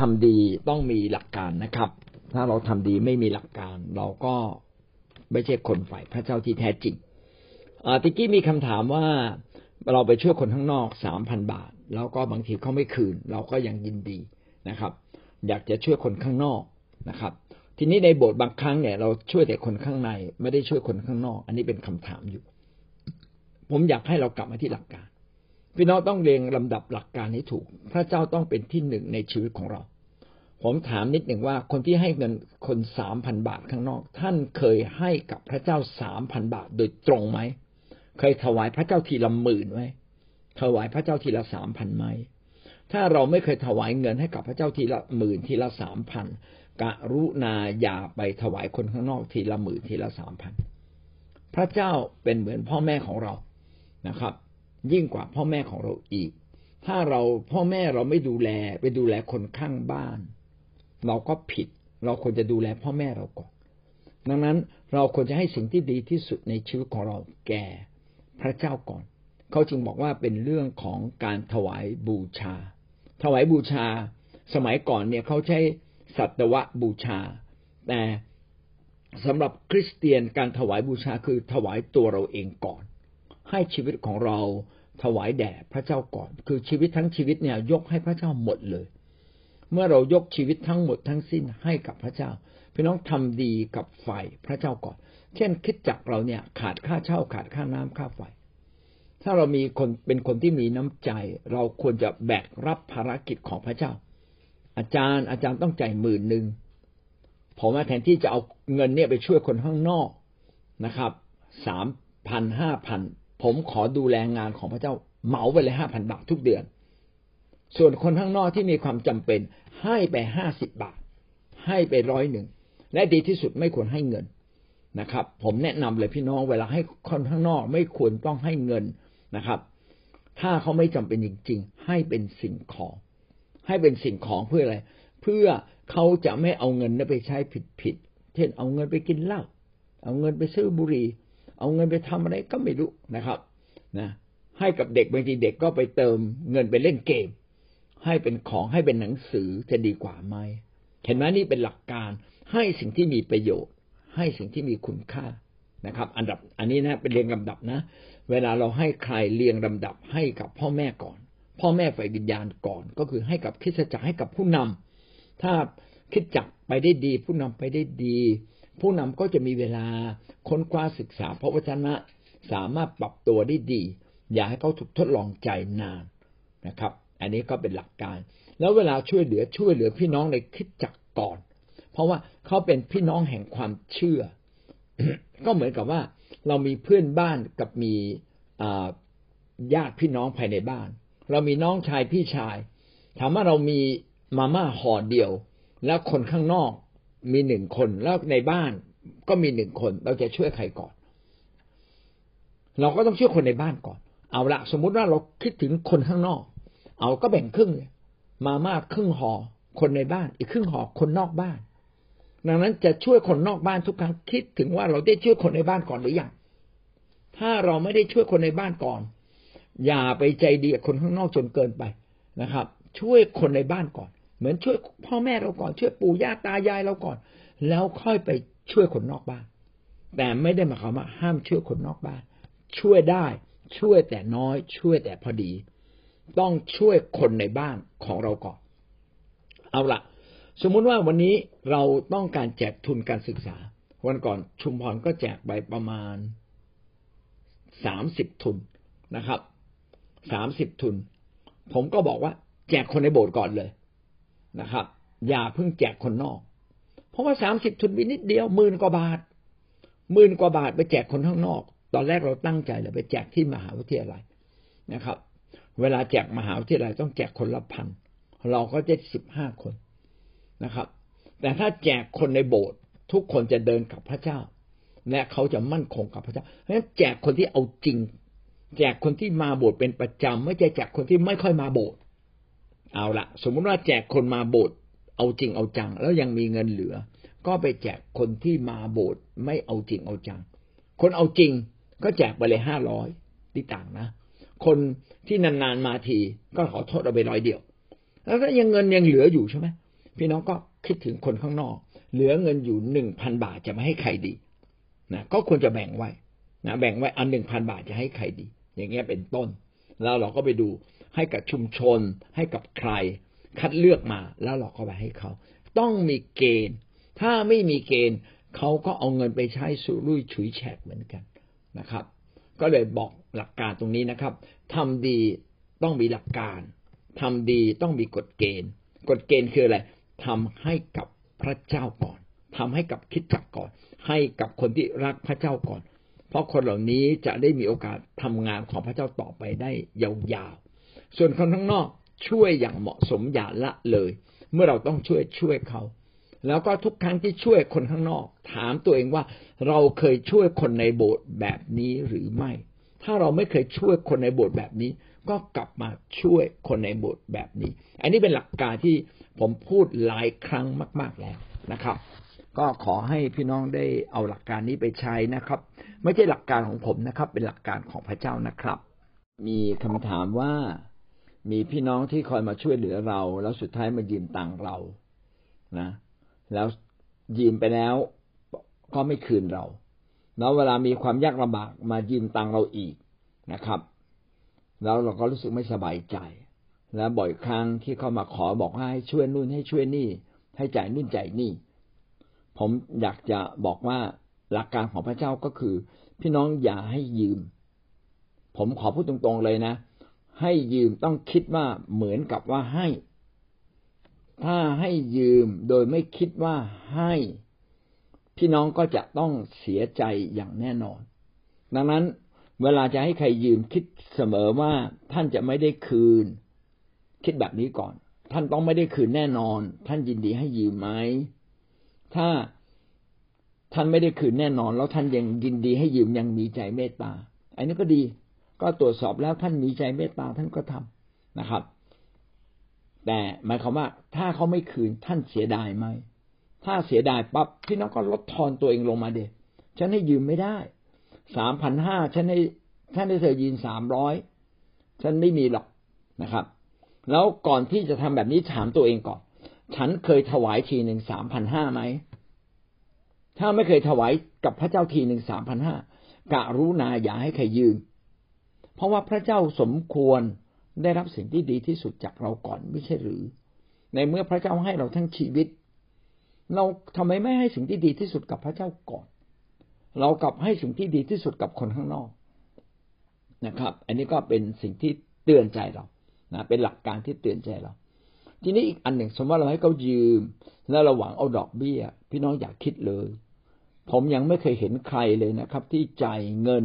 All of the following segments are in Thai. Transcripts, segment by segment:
ทำดีต้องมีหลักการนะครับ ถ้าเราทำดีไม่มีหลักการ เราก็ไม่ใช่คนฝ่ายพระเจ้าที่แท้จริงติกี้มีคำถามว่าเราไปช่วยคนข้างนอกสามพันบาท แล้วก็บางทีเขาไม่คืน เราก็ยังยินดีนะครับ อยากจะช่วยคนข้างนอกนะครับ ทีนี้ในโบสถ์บางครั้งเนี่ย เราช่วยแต่คนข้างใน ไม่ได้ช่วยคนข้างนอก อันนี้เป็นคำถามอยู่ ผมอยากให้เรากลับมาที่หลักการ พี่น้องต้องเรียงลำดับหลักการให้ถูก พระเจ้าต้องเป็นที่หนึ่งในชีวิตของเรา ผมถามนิดหนึ่งว่าคนที่ให้เงินคนสามพันบาทข้างนอก ท่านเคยให้กับพระเจ้าสามพันบาทโดยตรงไหม เคยถวายพระเจ้าทีละหมื่นไหมถวายพระเจ้าทีละสามพันไหม ถ้าเราไม่เคยถวายเงินให้กับพระเจ้าทีละหมื่นทีละสามพันกะรุณาอย่าไปถวายคนข้างนอกทีละหมื่นทีละสามพัน พระเจ้าเป็นเหมือนพ่อแม่ของเรานะครับ ยิ่งกว่าพ่อแม่ของเราอีก ถ้าเราพ่อแม่เราไม่ดูแลไปดูแลคนข้างบ้าน เราก็ผิด เราควรจะดูแลพ่อแม่เราก่อน ดังนั้นเราควรจะให้สิ่งที่ดีที่สุดในชีวิตของเราแก่พระเจ้าก่อน เขาจึงบอกว่าเป็นเรื่องของการถวายบูชา ถวายบูชา สมัยก่อนเนี่ยเขาใช้สัตวบูชา แต่สำหรับคริสเตียนการถวายบูชาคือถวายตัวเราเองก่อน ให้ชีวิตของเราถวายแด่พระเจ้าก่อน คือชีวิตทั้งชีวิตเนี่ยยกให้พระเจ้าหมดเลย เมื่อเรายกชีวิตทั้งหมดทั้งสิ้นให้กับพระเจ้า พี่น้องทำดีกับไฟพระเจ้าก่อน เช่นคิดจักเราเนี่ยขาดค่าเช่าขาดค่าน้ำค่าไฟถ้าเรามีคนเป็นคนที่มีน้ำใจ เราควรจะแบกรับภารกิจของพระเจ้า อาจารย์อาจารย์ต้องจ่ายหมื่นหนึ่งผมาแทนที่จะเอาเงินเนี่ยไปช่วยคนข้างนอกนะครับสามพันห้าพัน ผมขอดูแลงานของพระเจ้าเหมาไปเลยห้าพันบาททุกเดือน ส่วนคนข้างนอกที่มีความจำเป็นให้ไปห้าสิบบาท ให้ไปร้อยหนึ่งและดีที่สุดไม่ควรให้เงินนะครับ ผมแนะนำเลยพี่น้องเวลาให้คนข้างนอกไม่ควรต้องให้เงินนะครับ ถ้าเขาไม่จำเป็นจริง ๆ ให้เป็นสิ่งของ ให้เป็นสิ่งของเพื่ออะไร เพื่อเขาจะไม่เอาเงินนั้นไปใช้ผิดๆเช่นเอาเงินไปกินเหล้าเอาเงินไปซื้อบุหรี่ เอาเงินไปทำอะไรก็ไม่รู้นะครับนะให้กับเด็กบางทีเด็กก็ไปเติมเงินไปเล่นเกม ให้เป็นของให้เป็นหนังสือจะดีกว่าไหมเห็นไหมนี่เป็นหลักการให้สิ่งที่มีประโยชน์ ให้สิ่งที่มีคุณค่านะครับ อันดับอันนี้นะเป็นเรียงลำดับนะ เวลาเราให้ใครเรียงลำดับให้กับพ่อแม่ก่อน พ่อแม่ฝ่ายวิญญาณก่อน ก็คือให้กับคิดจักรให้กับผู้นำถ้าคิดจักไปได้ดี ผู้นำไปได้ดี ผู้นำก็จะมีเวลาค้นคว้าศึกษาพระวจนะ สามารถปรับตัวได้ดี อย่าให้เขาถูกทดลองใจนานนะครับ อันนี้ก็เป็นหลักการ แล้วเวลาช่วยเหลือช่วยเหลือพี่น้องในคิดจักก่อน เพราะว่าเขาเป็นพี่น้องแห่งความเชื่อ ก็เหมือนกับว่าเรามีเพื่อนบ้านกับมีญาติพี่น้องภายในบ้าน เรามีน้องชายพี่ชาย ถามว่าเรามีมาม่าห่อเดียว แล้วคนข้างนอก มีหนึ่งคนแล้วในบ้านก็มีหนึ่งคน เราจะช่วยใครก่อน เราก็ต้องช่วยคนในบ้านก่อน เอาละสมมุติว่าเราคิดถึงคนข้างนอก เอาก็แบ่งครึ่งเลยมามากครึ่งหอ่อคนในบ้าน อีกครึ่งห่อคนนอกบ้าน ดังนั้นจะช่วยคนนอกบ้านทุกครั้งคิดถึงว่าเราได้ช่วยคนในบ้านก่อนหรือยังถ้าเราไม่ได้ช่วยคนในบ้านก่อน อย่าไปใจดีกับคนข้างนอกจนเกินไปนะครับ ช่วยคนในบ้านก่อน เหมือนช่วยพ่อแม่เราก่อนช่วยปู่ย่าตายายเราก่อน แล้วค่อยไปช่วยคนนอกบ้าน แต่ไม่ได้หมายความว่าห้ามช่วยคนนอกบ้าน ช่วยได้ช่วยแต่น้อย ช่วยแต่พอดี ต้องช่วยคนในบ้านของเราก่อน เอาละสมมุติว่าวันนี้เราต้องการแจกทุนการศึกษา วันก่อนชุมพรก็แจกไปประมาณสามสิบทุนนะครับสามสิบทุน ผมก็บอกว่า แจกคนในโบสถ์ก่อนเลย นะครับ อย่าเพิ่งแจกคนนอก เพราะว่าสามสิบทุนมีนิดเดียวหมื่นกว่าบาทหมื่นกว่าบาทไปแจกคนข้างนอก ตอนแรกเราตั้งใจเลยไปแจกที่มหาวิทยาลัยนะครับ เวลาแจกมหาวิทยาลัยต้องแจกคนละพันเราก็จะสิบห้าคนนะครับ แต่ถ้าแจกคนในโบสถ์ทุกคนจะเดินกับพระเจ้า และเขาจะมั่นคงกับพระเจ้าเพราะฉะนั้นแจกคนที่เอาจริง แจกคนที่มาโบสถ์เป็นประจำไม่ใช่แจกคนที่ไม่ค่อยมาโบสถ์ เอาละสมมุติว่าแจกคนมาโบสถ์เอาจริงเอาจัง แล้วยังมีเงินเหลือ ก็ไปแจกคนที่มาโบสถ์ไม่เอาจริงเอาจัง คนเอาจริงก็แจกไปเลยห้าร้อยที่ต่างนะ คนที่นานๆมาทีก็ขอโทษเอาไปร้อยเดียว แล้วก็ยังเงินยังเหลืออยู่ใช่ไหมพี่น้องก็คิดถึงคนข้างนอก เหลือเงินอยู่หนึ่งพันบาทจะไม่ให้ใครดีนะก็ควรจะแบ่งไว้นะแบ่งไว้อันหนึ่งพันบาทจะให้ใครดี อย่างเงี้ยเป็นต้น แล้วเราก็ไปดู ให้กับชุมชน ให้กับใคร คัดเลือกมาแล้วเราก็ไปให้เขา ต้องมีเกณฑ์ ถ้าไม่มีเกณฑ์เขาก็เอาเงินไปใช้สุรุ่ยฉุยแฉกเหมือนกันนะครับ ก็เลยบอกหลักการตรงนี้นะครับทำดีต้องมีหลักการทำดีต้องมีกฎเกณฑ์ กฎเกณฑ์คืออะไรทำให้กับพระเจ้าก่อนทำให้กับคิดจักก่อน ให้กับคนที่รักพระเจ้าก่อน เพราะคนเหล่านี้จะได้มีโอกาสทำงานของพระเจ้าต่อไปได้ยาวๆ ส่วนคนข้างนอกช่วยอย่างเหมาะสมอย่าละเลย เมื่อเราต้องช่วยช่วยเขา แล้วก็ทุกครั้งที่ช่วยคนข้างนอก ถามตัวเองว่าเราเคยช่วยคนในโบสถ์แบบนี้หรือไม่ ถ้าเราไม่เคยช่วยคนในโบสถ์แบบนี้ ก็กลับมาช่วยคนในโบสถ์แบบนี้ อันนี้เป็นหลักการที่ผมพูดหลายครั้งมาก ๆแล้วนะครับ ก็ขอให้พี่น้องได้เอาหลักการนี้ไปใช้นะครับ ไม่ใช่หลักการของผมนะครับ เป็นหลักการของพระเจ้านะครับ มีคำถามว่า มีพี่น้องที่คอยมาช่วยเหลือเรา แล้วสุดท้ายมายืมตังเรานะ แล้วยืมไปแล้วก็ไม่คืนเรา แล้วเวลามีความยากลำบากมายืมตังเราอีกนะครับ แล้วเราก็รู้สึกไม่สบายใจ และบ่อยครั้งที่เขามาขอบอกให้ช่วยนู่นให้ช่วยนี่ ให้จ่ายนู่นจ่ายนี่ ผมอยากจะบอกว่าหลักการของพระเจ้าก็คือ พี่น้องอย่าให้ยืม ผมขอพูดตรงๆเลยนะ ให้ยืมต้องคิดว่าเหมือนกับว่าให้ ถ้าให้ยืมโดยไม่คิดว่าให้ พี่น้องก็จะต้องเสียใจอย่างแน่นอน ดังนั้นเวลาจะให้ใครยืมคิดเสมอว่าท่านจะไม่ได้คืน คิดแบบนี้ก่อน ท่านต้องไม่ได้คืนแน่นอน ท่านยินดีให้ยืมไหมถ้าท่านไม่ได้คืนแน่นอน แล้วท่านยังยินดีให้ยืมยังมีใจเมตตา อันนี้ก็ดี ก็ตรวจสอบแล้วท่านมีใจเมตตาท่านก็ทำนะครับ แต่หมายความว่า ถ้าเขาไม่คืนท่านเสียดายไหมถ้าเสียดายปั๊บพี่น้องก็ลดทอนตัวเองลงมาเด็ฉันให้ยืมไม่ได้สามพันห้าฉันให้ท่านให้เธอยืนสามร้อยฉันไม่มีหรอกนะครับ แล้วก่อนที่จะทำแบบนี้ถามตัวเองก่อน ฉันเคยถวายทีหนึ่งสามพันห้าไหมถ้าไม่เคยถวายกับพระเจ้าทีหนึ่งสามพันห้ากะรู้นาอย่าให้ใครยืม เพราะว่าพระเจ้าสมควรได้รับสิ่งที่ดีที่สุดจากเราก่อนไม่ใช่หรือ ในเมื่อพระเจ้าให้เราทั้งชีวิต เราทำไมไม่ให้สิ่งที่ดีที่สุดกับพระเจ้าก่อน เรากลับให้สิ่งที่ดีที่สุดกับคนข้างนอกนะครับ อันนี้ก็เป็นสิ่งที่เตือนใจเรานะเป็นหลักการที่เตือนใจเรา ทีนี้อีกอันหนึ่งสมมติว่าเราให้เขายืม แล้วเราหวังเอาดอกเบี้ย พี่น้องอยากคิดเลย ผมยังไม่เคยเห็นใครเลยนะครับ ที่จ่ายเงิน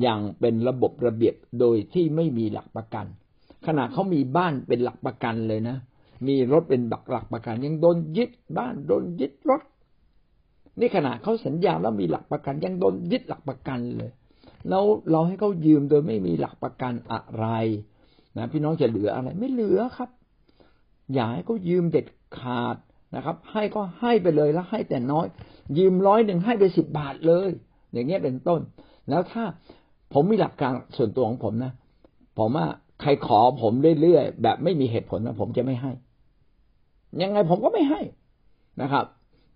อย่างเป็นระบบระเบียบโดยที่ไม่มีหลักประกัน ขณะเขามีบ้านเป็นหลักประกันเลยนะ มีรถเป็นหลักหลักประกัน ยังโดนยึดบ้านโดนยึดรถ นี่ขณะเขาสัญญาแล้วมีหลักประกัน ยังโดนยึดหลักประกันเลย แล้วเราให้เขายืมโดยไม่มีหลักประกันอะไรนะพี่น้องจะเหลืออะไร ไม่เหลือครับ อย่าให้เขายืมเด็ดขาดนะครับ ให้ก็ให้ไปเลยแล้วให้แต่น้อย ยืมร้อยหนึ่งให้ไปสิบบาทเลย อย่างเงี้ยเป็นต้น แล้วถ้า ผมมีหลักการส่วนตัวของผมนะผมว่าใครขอผมเรื่อยๆแบบไม่มีเหตุผลนะผมจะไม่ให้ ยังไงผมก็ไม่ให้นะครับ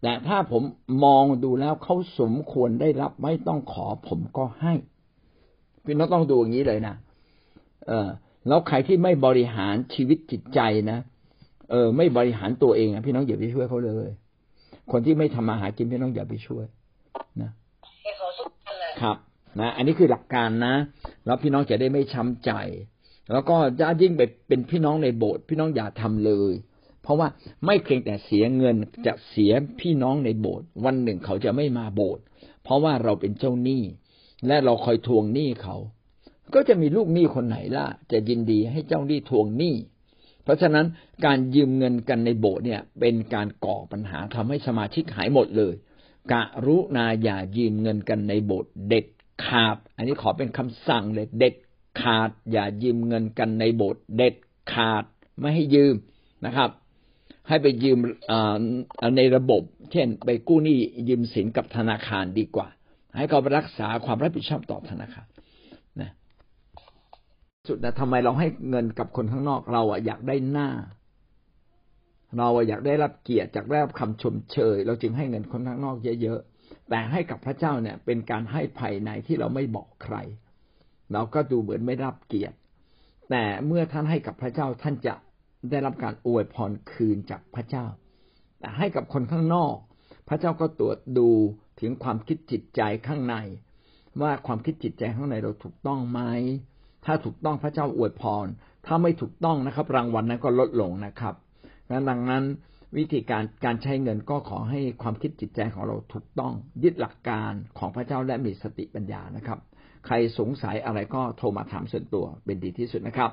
แต่ถ้าผมมองดูแล้วเขาสมควรได้รับไม่ต้องขอผมก็ให้พี่น้องต้องดูอย่างนี้เลยนะเออแล้วใครที่ไม่บริหารชีวิตจิตใจนะเออ ไม่บริหารตัวเองพี่น้องอย่าไปช่วยเขาเลย คนที่ไม่ทำมาหากินพี่น้องอย่าไปช่วย นะครับ นะอันนี้คือหลักการนะ แล้วพี่น้องจะได้ไม่ช้ำใจ แล้วก็จะยิ่งไปเป็นพี่น้องในโบสถ์พี่น้องอย่าทำเลย เพราะว่าไม่เพียงแต่เสียเงินจะเสียพี่น้องในโบสถ์วันหนึ่งเขาจะไม่มาโบสถ์เพราะว่าเราเป็นเจ้าหนี้ และเราคอยทวงหนี้เขา ก็จะมีลูกหนี้คนไหนล่ะ จะยินดีให้เจ้าหนี้ทวงหนี้เพราะฉะนั้นการยืมเงินกันในโบสถ์เนี่ยเป็นการก่อปัญหาทำให้สมาชิกหายหมดเลยกะรุนาอย่ายืมเงินกันในโบสถ์เด็ด ขาด อันนี้ขอเป็นคำสั่งเลยเด็ดขาด อย่ายืมเงินกันในโบสถ์เด็ดขาดไม่ให้ยืมนะครับ ให้ไปยืมในระบบ เช่น ไปกู้หนี้ยืมสินกับธนาคารดีกว่า ให้เขาไปรักษาความรับผิดชอบต่อธนาคารนะสุดนะทำไมเราให้เงินกับคนข้างนอกเราอะอยากได้หน้า เราอยากได้รับเกียรติจากได้รับคำชมเชย เราจึงให้เงินคนข้างนอกเยอะๆ แต่ให้กับพระเจ้าเนี่ย เป็นการให้ภายในที่เราไม่บอกใคร เราก็ดูเหมือนไม่รับเกียรติ แต่เมื่อท่านให้กับพระเจ้าท่านจะได้รับการอวยพรคืนจากพระเจ้า แต่ให้กับคนข้างนอก พระเจ้าก็ตรวจดูถึงความคิดจิตใจข้างใน ว่าความคิดจิตใจข้างในเราถูกต้องไหมถ้าถูกต้องพระเจ้าอวยพร ถ้าไม่ถูกต้องนะครับ รางวัลนั้นก็ลดลงนะครับดังนั้น วิธีการการใช้เงินก็ขอให้ความคิดจิตใจของเราถูกต้องยึดหลักการของพระเจ้าและมีสติปัญญานะครับ ใครสงสัยอะไรก็โทรมาถามส่วนตัวเป็นดีที่สุดนะครับ